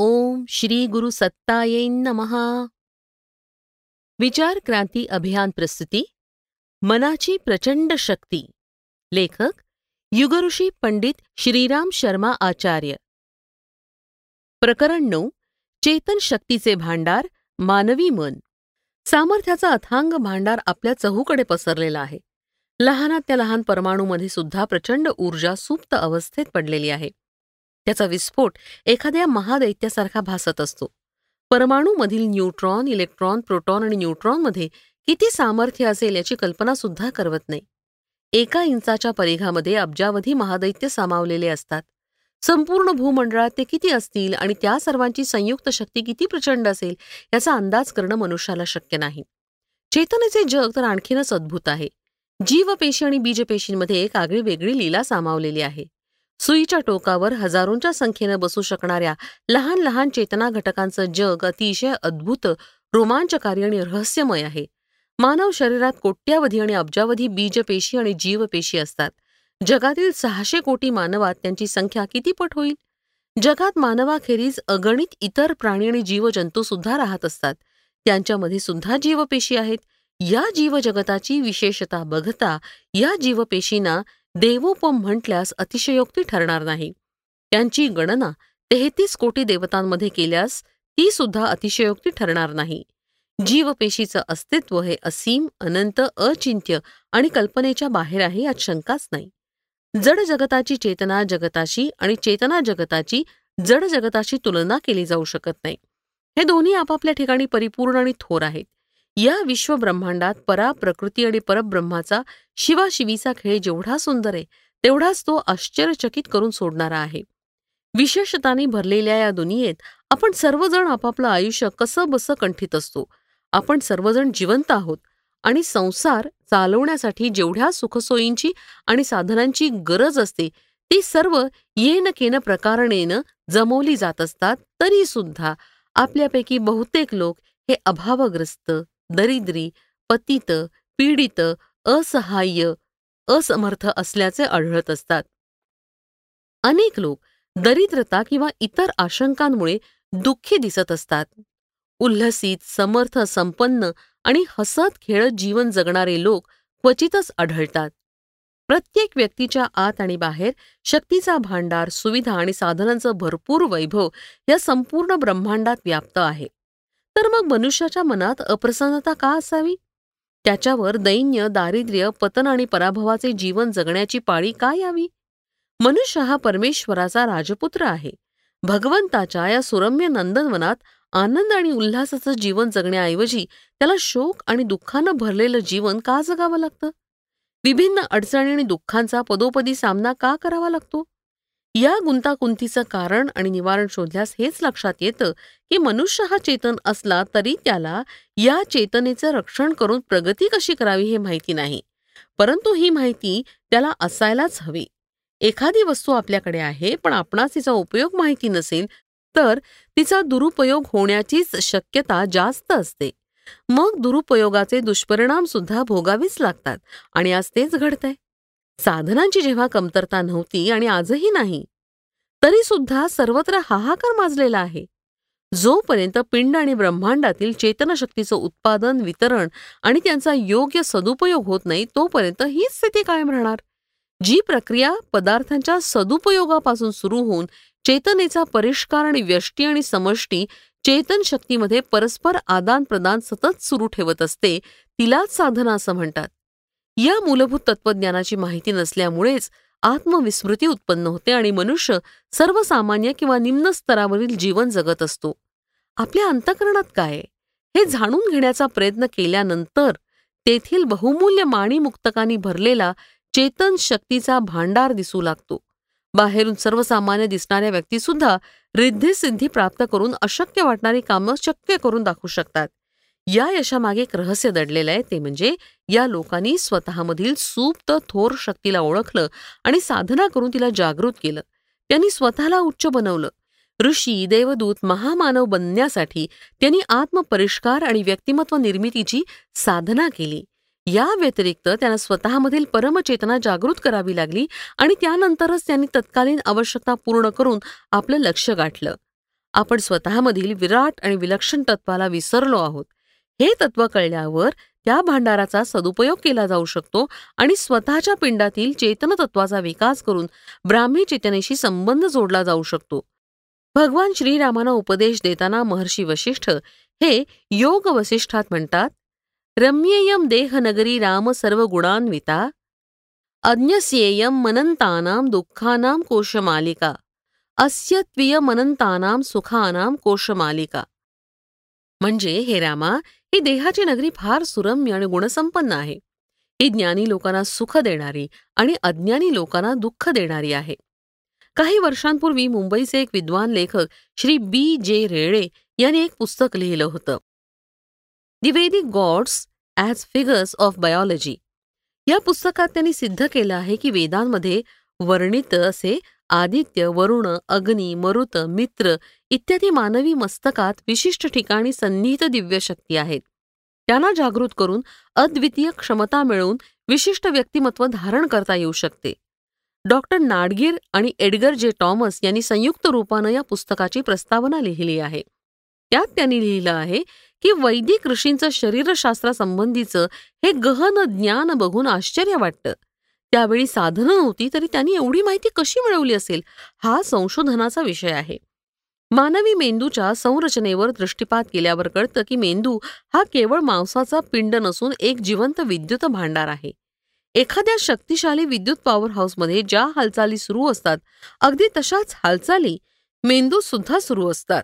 ओम श्री गुरु सत्ताये नमहा विचार क्रांती अभियान प्रस्तुती मनाची प्रचंड शक्ती। लेखक युगऋषी पंडित श्रीराम शर्मा आचार्य। प्रकरण नऊ चेतन शक्तीचे भांडार मानवी मन। सामर्थ्याचा अथांग भांडार आपल्या चहूकडे पसरलेला आहे. लहानात लहान परमाणूमध्ये सुद्धा प्रचंड ऊर्जा सुप्त अवस्थेत पडलेली आहे. त्याचा विस्फोट एखाद्या महादैत्यासारखा भासत असतो. परमाणूमधील न्यूट्रॉन इलेक्ट्रॉन प्रोटॉन आणि न्यूट्रॉनमध्ये किती सामर्थ्य असेल याची कल्पना सुद्धा करवत नाही. एका इंचाच्या परिघामध्ये अब्जावधी महादैत्य सामावलेले असतात. संपूर्ण भूमंडळात ते किती असतील आणि त्या सर्वांची संयुक्त शक्ती किती प्रचंड असेल याचा अंदाज करणं मनुष्याला शक्य नाही. चेतनेचे जग तर आणखीनच अद्भुत आहे. जीवपेशी आणि बीजपेशींमध्ये एक आगळी वेगळी लीला सामावलेली आहे. सुईच्या टोकावर हजारोंच्या संख्येनं बसू शकणाऱ्या लहान लहान चेतना घटकांचं जग अतिशय अद्भुत रोमांचकारी आणि रहस्यमय आहे. मानव शरीरात कोट्यावधी आणि अब्जावधी बीजपेशी आणि जीवपेशी असतात. जगातील सहाशे कोटी मानवात त्यांची संख्या किती पट होईल? जगात मानवाखेरीज अगणित इतर प्राणी आणि जीवजंतू सुद्धा राहत असतात. त्यांच्यामध्ये सुद्धा जीवपेशी आहेत. या जीवजगताची विशेषता बघता या जीवपेशींना देवोपम म्हटल्यास अतिशयोक्ती ठरणार नाही. त्यांची गणना तेहतीस कोटी देवतांमध्ये केल्यास ती सुद्धा अतिशयोक्ती ठरणार नाही. जीवपेशीचं अस्तित्व हे असीम अनंत अचिंत्य आणि कल्पनेच्या बाहेर आहे यात शंकाच नाही. जड जगताची चेतना जगताशी आणि चेतना जगताची जड जगताशी तुलना केली जाऊ शकत नाही. हे दोन्ही आपापल्या ठिकाणी परिपूर्ण आणि थोर आहेत. या विश्वब्रह्मांडात परा प्रकृती आणि परब्रह्माचा शिवाशिवीचा खेळ जेवढा सुंदर आहे तेवढाच तो आश्चर्यचकित करून सोडणारा आहे. विशेषताने भरलेल्या या दुनियेत आपण सर्वजण आपापलं आयुष्य कसं बसं कंठीत असतो. आपण सर्वजण जिवंत आहोत आणि संसार चालवण्यासाठी जेवढ्या सुखसोयींची आणि साधनांची गरज असते ती सर्व येन केन प्रकारणेनं जमवली जात असतात तरी सुद्धा आपल्यापैकी बहुतेक लोक हे अभावग्रस्त दरिद्री पतित पीडित असहाय्य असमर्थ असल्याचे आढळत असतात. अनेक लोक दरिद्रता किंवा इतर आशंकांमुळे दुःखी दिसत असतात. उल्हसित समर्थ संपन्न आणि हसत खेळत जीवन जगणारे लोक क्वचितच आढळतात. प्रत्येक व्यक्तीच्या आत आणि बाहेर शक्तीचा भांडार सुविधा आणि साधनांचं भरपूर वैभव या संपूर्ण ब्रह्मांडात व्याप्त आहे. तर मग मनुष्याच्या मनात अप्रसन्नता का असावी? त्याच्यावर दैन्य दारिद्र्य पतन आणि पराभवाचे जीवन जगण्याची पाळी का यावी? मनुष्य हा परमेश्वराचा राजपुत्र आहे. भगवंताच्या या सुरम्य नंदनवनात आनंद आणि उल्हासाचं जीवन जगण्याऐवजी त्याला शोक आणि दुःखानं भरलेलं जीवन का जगावं लागतं? विभिन्न अडचणी आणि दुःखांचा पदोपदी सामना का करावा लागतो? या गुंतागुंतीचं कारण आणि निवारण शोधल्यास हेच लक्षात येतं की मनुष्य हा चेतन असला तरी त्याला या चेतनेचं रक्षण करून प्रगती कशी करावी हे माहिती नाही. परंतु ही माहिती त्याला असायलाच हवी. एखादी वस्तू आपल्याकडे आहे पण आपणास तिचा उपयोग माहिती नसेल तर तिचा दुरुपयोग होण्याचीच शक्यता जास्त असते. मग दुरुपयोगाचे दुष्परिणाम सुद्धा भोगावीच लागतात आणि आज तेच घडतंय. साधनांची जेव्हा कमतरता नव्हती आणि आजही नाही तरी सुद्धा सर्वत्र हाहाकार माजलेला आहे. जोपर्यंत पिंड आणि ब्रह्मांडातील चेतनशक्तीचं उत्पादन वितरण आणि त्यांचा योग्य सदुपयोग होत नाही तोपर्यंत हीच स्थिती कायम राहणार. जी प्रक्रिया पदार्थांच्या सदुपयोगापासून सुरू होऊन चेतनेचा परिष्कार आणि व्यष्टी आणि समष्टी चेतन शक्तीमध्ये परस्पर आदान प्रदान सतत सुरू ठेवत असते तिलाच साधना असं म्हणतात. या मूलभूत तत्वज्ञानाची माहिती नसल्यामुळेच आत्मविस्मृती उत्पन्न होते आणि मनुष्य सर्वसामान्य किंवा निम्न स्तरावरील जीवन जगत असतो. आपल्या अंतकरणात काय हे जाणून घेण्याचा प्रयत्न केल्यानंतर तेथील बहुमूल्य माणीमुक्तकांनी भरलेला चेतन शक्तीचा भांडार दिसू लागतो. बाहेरून सर्वसामान्य दिसणाऱ्या व्यक्तीसुद्धा रिद्धी प्राप्त करून अशक्य वाटणारी कामं शक्य करून दाखवू शकतात. या यशामागे एक रहस्य दडलेलं आहे. ते म्हणजे या लोकांनी स्वतःमधील सुप्त थोर शक्तीला ओळखलं आणि साधना करून तिला जागृत केलं. त्यांनी स्वतःला उच्च बनवलं. ऋषी देवदूत महामानव बनण्यासाठी त्यांनी आत्मपरिष्कार आणि व्यक्तिमत्व निर्मितीची साधना केली. या व्यतिरिक्त त्यांना स्वतःमधील परमचेतना जागृत करावी लागली आणि त्यानंतरच त्यांनी तत्कालीन आवश्यकता पूर्ण करून आपलं लक्ष गाठलं. आपण स्वतःमधील विराट आणि विलक्षण तत्वाला विसरलो आहोत. हे तत्व कळल्यावर त्या भांडाराचा सदुपयोग केला जाऊ शकतो आणि स्वतःच्या पिंडातील चेतनतत्वाचा विकास करून ब्राह्मी चेतनेशी संबंध जोडला जाऊ शकतो. भगवान श्रीरामांना उपदेश देताना महर्षी वशिष्ठ हे योग वसिष्ठात म्हणतात रम्येयम देहनगरी राम सर्व गुणान्विता अज्ञस्येयम मनंतानाम दुःखानाम कोशमालिका अस्यत्वीय मनंतानाम सुखानाम कोशमालिका. म्हणजे हे रामा ही देहाची नगरी फार सुरम्य आणि गुणसंपन्न आहे. ही ज्ञानी लोकांना सुख देणारी आणि अज्ञानी लोकांना दुःख देणारी आहे. काही वर्षांपूर्वी मुंबईचे एक विद्वान लेखक श्री बी जे रेळे यांनी एक पुस्तक लिहिलं होतं. The Vedic gods as figures of biology या पुस्तकात त्यांनी सिद्ध केलं आहे की वेदांमध्ये वर्णित असे आदित्य वरुण अग्नी मरुत मित्र इत्यादी मानवी मस्तकात विशिष्ट ठिकाणी सन्निहित दिव्यशक्ती आहेत. त्यांना जागृत करून अद्वितीय क्षमता मिळवून विशिष्ट व्यक्तिमत्व धारण करता येऊ शकते. डॉक्टर नाडगीर आणि एडगर जे टॉमस यांनी संयुक्त रूपानं या पुस्तकाची प्रस्तावना लिहिली आहे. त्यात त्यांनी लिहिलं आहे की वैदिक ऋषींचं शरीरशास्त्रासंबंधीचं हे गहन ज्ञान बघून आश्चर्य वाटतं. त्यावेळी साधनं नव्हती तरी त्यांनी एवढी माहिती कशी मिळवली असेल? हा संशोधनाचा विषय आहे. मानवी मेंदूच्या संरचनेवर दृष्टिपात केल्यावर कळतं की मेंदू हा केवळ मांसाचा पिंड नसून एक जिवंत विद्युत भांडार आहे. एखाद्या शक्तिशाली विद्युत पॉवर हाऊसमध्ये ज्या हालचाली सुरू असतात अगदी तशाच हालचाली मेंदू सुद्धा सुरू असतात.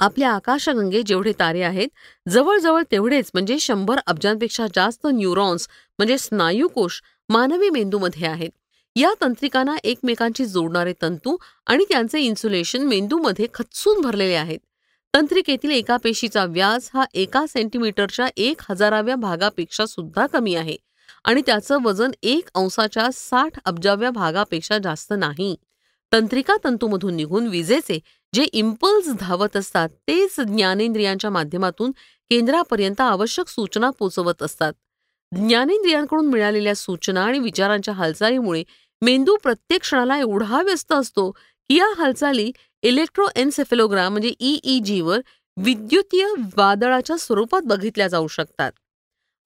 आपल्या आकाशगंगे जेवढे तारे आहेत जवळजवळ तेवढेच म्हणजे शंभर अब्जांपेक्षा जास्त न्यूरॉन्स म्हणजे स्नायूकोश मानवी मेंदूमध्ये आहेत. या तंत्रिकांना एकमेकांशी जोडणारे तंतू आणि त्यांचे इन्सुलेशन मेंदूमध्ये खचून भरलेले आहेत. तंत्रिकेतील एका पेशीचा व्यास हा एका सेंटीमीटरच्या एक हजाराव्या भागापेक्षा सुद्धा कमी आहे आणि त्याचं वजन एक अंशाच्या साठ अब्जाव्या भागापेक्षा जास्त नाही. तंत्रिका तंतूमधून निघून विजेचे जे इम्पल्स धावत असतात तेच ज्ञानेंद्रियांच्या माध्यमातून केंद्रापर्यंत आवश्यक सूचना पोचवत असतात. ज्ञानेंद्रियांकडून मिळालेल्या सूचना आणि विचारांच्या हालचालीमुळे मेंदू प्रत्येक क्षणाला एवढा व्यस्त असतो की या हालचाली इलेक्ट्रोएन्सेफेलोग्राम म्हणजे ईईजीवर विद्युतीय वादळाच्या स्वरूपात बघितल्या जाऊ शकतात.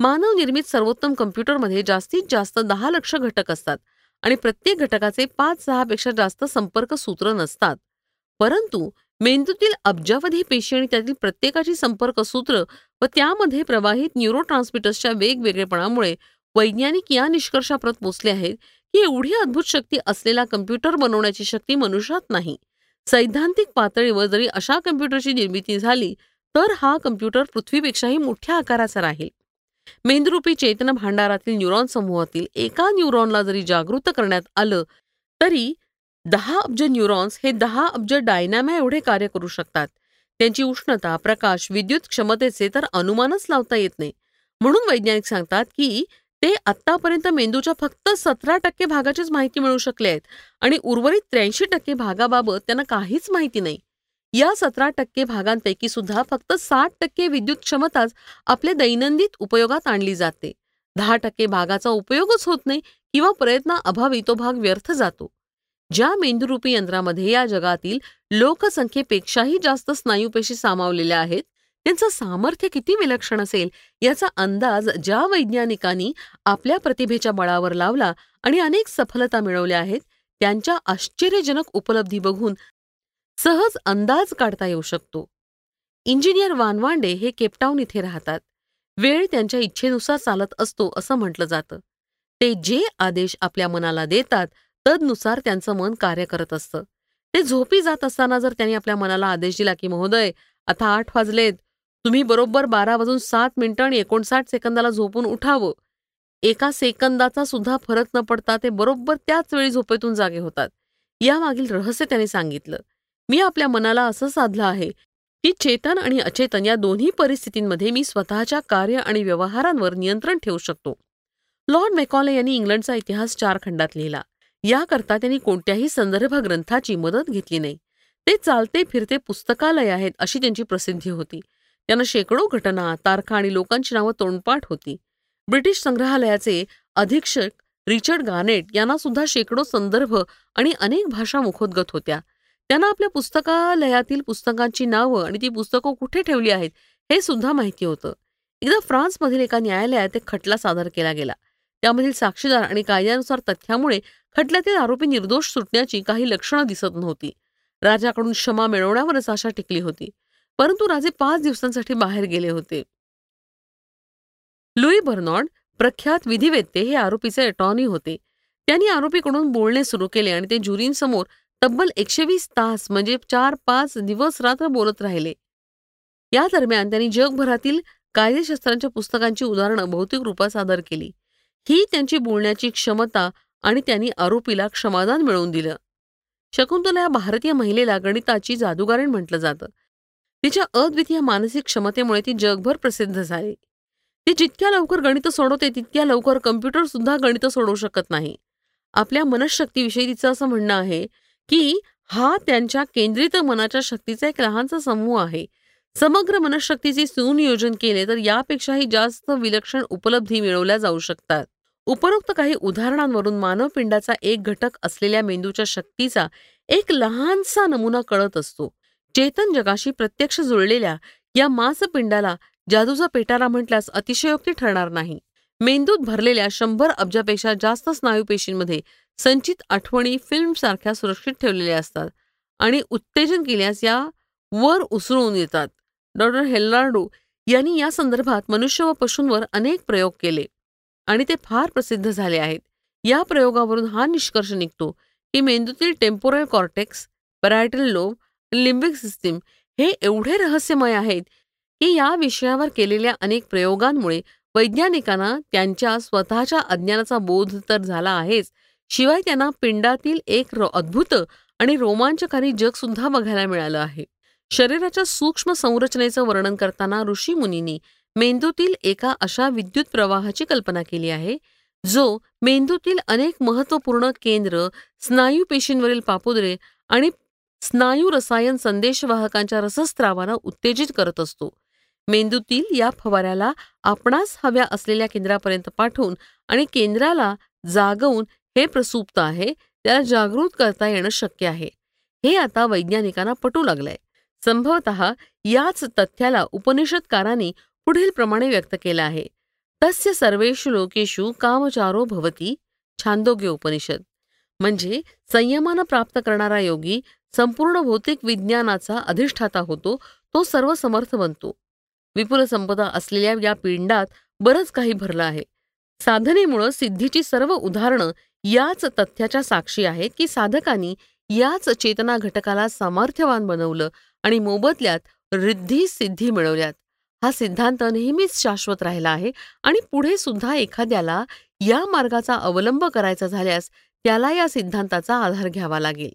मानव निर्मित सर्वोत्तम कम्प्युटरमध्ये जास्तीत जास्त दहा लक्ष घटक असतात आणि प्रत्येक घटकाचे पाच सहापेक्षा जास्त संपर्क सूत्र नसतात. परंतु मेंदूतील अब्जावधी पेशी आणि त्यातील प्रत्येकाची संपर्क सूत्र व त्यामध्ये प्रवाहित न्यूरोट्रान्समिटर्सच्या वेगवेगळेपणामुळे वैज्ञानिक या निष्कर्षाप्रत पोचले आहेत ही एवढी अद्भुत शक्ती असलेला कम्प्युटर बनवण्याची शक्ती मनुष्यात नाही. सैद्धांतिक पातळीवर जरी अशा कम्प्युटरची निर्मिती झाली तर हा कम्प्युटर पृथ्वीपेक्षाही मोठ्या आकाराचा राहील. मेंदुरूपी चेतन भांडारातील न्यूरॉन समूहातील एका न्यूरॉनला जरी जागृत करण्यात आलं तरी दहा अब्ज न्यूरॉन्स हे दहा अब्ज डायनॅमा एवढे कार्य करू शकतात. त्यांची उष्णता प्रकाश विद्युत क्षमतेचे तर अनुमानच लावता येत नाही. म्हणून वैज्ञानिक सांगतात की ते आत्तापर्यंत मेंदूच्या फक्त सतरा टक्के भागाचीच माहिती मिळू शकले आहेत. आणि उर्वरित त्र्याऐंशी टक्के भागाबाबत त्यांना काहीच माहिती नाही. या सतरा टक्के भागांपैकी सुद्धा फक्त साठ टक्के विद्युत क्षमताच आपल्या दैनंदिन उपयोगात आणली जाते. दहा टक्के भागाचा उपयोगच होत नाही किंवा प्रयत्नाअभावी तो भाग व्यर्थ जातो. ज्या मेंदुरूपी यंत्रामध्ये या जगातील लोकसंख्येपेक्षाही जास्त स्नायूपेशी सामावलेल्या आहेत त्यांचं सामर्थ्य किती विलक्षण असेल याचा अंदाज ज्या वैज्ञानिकांनी आपल्या प्रतिभेच्या बळावर लावला आणि अनेक सफलता मिळवल्या आहेत त्यांच्या आश्चर्यजनक उपलब्धी बघून सहज अंदाज काढता येऊ शकतो. इंजिनियर वानवांडे हे केपटाऊन इथे राहतात. वेळ त्यांच्या इच्छेनुसार चालत असतो असं म्हटलं जातं. ते जे आदेश आपल्या मनाला देतात तदनुसार त्यांचं मन कार्य करत असतं. ते झोपी जात असताना जर त्यांनी आपल्या मनाला आदेश दिला की महोदय आता आठ वाजलेत तुम्ही बरोबर बारा वाजून सात मिनिटं आणि एकोणसाठ सेकंदाला झोपून उठावं. एका सेकंदाचा सुद्धा फरक न पडता ते बरोबर त्याच वेळी झोपेतून जागे होतात. यामागील रहस्य त्याने सांगितलं. मी आपल्या मनाला असं साधलं आहे की चेतन आणि अचेतन या दोन्ही परिस्थितींमध्ये मी स्वतःच्या कार्य आणि व्यवहारांवर नियंत्रण ठेवू शकतो. लॉर्ड मेकॉले यांनी इंग्लंडचा इतिहास चार खंडात लिहिला. याकरता त्यांनी कोणत्याही संदर्भ ग्रंथाची मदत घेतली नाही. ते चालते फिरते पुस्तकालय आहेत अशी त्यांची प्रसिद्धी होती. यांना शेकडो घटना तारखा आणि लोकांची नावं तोंडपाठ होती. ब्रिटिश संग्रहालयाचे अधीक्षक रिचर्ड गानेट यांना सुद्धा शेकडो संदर्भ आणि अनेक भाषा मुखोद्गत होत्या. त्यांना आपल्या पुस्तकालयातील पुस्तकांची नावं आणि ती पुस्तकं कुठे ठेवली आहेत हे सुद्धा माहिती होतं. एकदा फ्रान्समधील एका न्यायालयात एक खटला सादर केला गेला. त्यामधील साक्षीदार आणि कायद्यानुसार तथ्यामुळे खटल्यातील आरोपी निर्दोष सुटण्याची काही लक्षणं दिसत नव्हती. राजाकडून क्षमा मिळवण्यावरच आशा टिकली होती. परंतु राजे पाच दिवसांसाठी बाहेर गेले होते. लुई बर्नॉड प्रख्यात विधिवेत्ते हे आरोपीचे अटॉर्नी होते. त्यांनी आरोपीकडून बोलणे सुरू केले आणि ते ज्युरींसमोर तब्बल एकशे वीस तास म्हणजे चार पाच दिवस रात्र बोलत राहिले. या दरम्यान त्यांनी जगभरातील कायदेशास्त्रांच्या पुस्तकांची उदाहरणं भौतिक रूपात सादर केली. ही त्यांची बोलण्याची क्षमता आणि त्यांनी आरोपीला क्षमादान मिळवून दिलं. शकुंतला या भारतीय महिलेला गणिताची जादूगारीण म्हटलं जातं. तिच्या अद्वितीय मानसिक क्षमतेमुळे ती जगभर प्रसिद्ध झाली. ती जितक्या लवकर गणित सोडवते तितक्या लवकर कम्प्युटर सुद्धा गणित सोडवू शकत नाही. आपल्या मनशक्तीविषयी तिचं असं म्हणणं आहे की हा त्यांच्या केंद्रित मनाच्या शक्तीचा एक लहानसा समूह आहे. समग्र मनशक्तीचे सुनियोजन केले तर यापेक्षाही जास्त विलक्षण उपलब्धी मिळवल्या जाऊ शकतात. उपरोक्त काही उदाहरणांवरून मानवपिंडाचा एक घटक असलेल्या मेंदूच्या शक्तीचा एक लहानसा नमुना कळत असतो. चेतन जगाशी प्रत्यक्ष जुळलेल्या या मांसपिंडाला जादूचा पेटारा म्हटल्यास अतिशयोक्ती ठरणार नाही. मेंदूत भरलेल्या शंभर अब्जापेक्षा जास्त स्नायूपेशींमध्ये संचित आठवणी फिल्म सारख्या सुरक्षित ठेवलेल्या असतात आणि उत्तेजन केल्यास या वर उसळून येतात. डॉक्टर हेल्लार्डो यांनी या संदर्भात मनुष्य व पशूंवर अनेक प्रयोग केले आणि ते फार प्रसिद्ध झाले आहेत. या प्रयोगावरून हा निष्कर्ष निघतो की मेंदूतील temporal cortex parietal lobe limbic system हे एवढे रहस्यमय आहेत की या विषयावर केलेल्या अनेक प्रयोगांमुळे वैज्ञानिकांना त्यांच्या स्वतःच्या अज्ञानाचा बोध तर झाला आहेच. शिवाय त्यांना पिंडातील एक अद्भुत आणि रोमांचकारी जग सुद्धा बघायला मिळालं आहे. शरीराच्या सूक्ष्म संरचनेचं वर्णन करताना ऋषी मुनींनी मेंदूतील एका अशा विद्युत प्रवाहाची कल्पना केली आहे जो मेंदूतील अनेक महत्त्वपूर्ण केंद्र स्नायू पेशींवरील पापुद्रे आणि स्नायू रसायन संदेशवाहकांच्या रसस्त्रावाला उत्तेजित करत असतो. मेंदूतील या फवाऱ्याला आपणास हव्या असलेल्या केंद्रापर्यंत पाठवून आणि केंद्राला जागवून हे प्रसुप्त आहे त्याला जागृत करता येणं शक्य आहे. हे आता वैज्ञानिकांना पटू लागलंय. संभवत याच तथ्याला उपनिषदकारांनी पुढील प्रमाणे व्यक्त केलं आहे. तस्य सर्वेषु लोकेषु कामचारो भवती. छांदोग्य उपनिषद. म्हणजे संयमानं प्राप्त करणारा योगी संपूर्ण भौतिक विज्ञानाचा अधिष्ठाता होतो तो सर्व समर्थ बनतो. विपुल संपदा असलेल्या या पिंडात बरंच काही भरलं आहे. साधनेमुळं सिद्धीची सर्व उदाहरणं याच तथ्याच्या साक्षी आहेत की साधकांनी याच चेतना घटकाला सामर्थ्यवान बनवलं आणि मोबदल्यात रिद्धी सिद्धी मिळवल्यात. हा सिद्धांत नेहमीच शाश्वत राहिला आहे आणि पुढे सुद्धा एखाद्याला या मार्गाचा अवलंब करायचा झाल्यास त्याला या सिद्धांताचा आधार घ्यावा लागेल.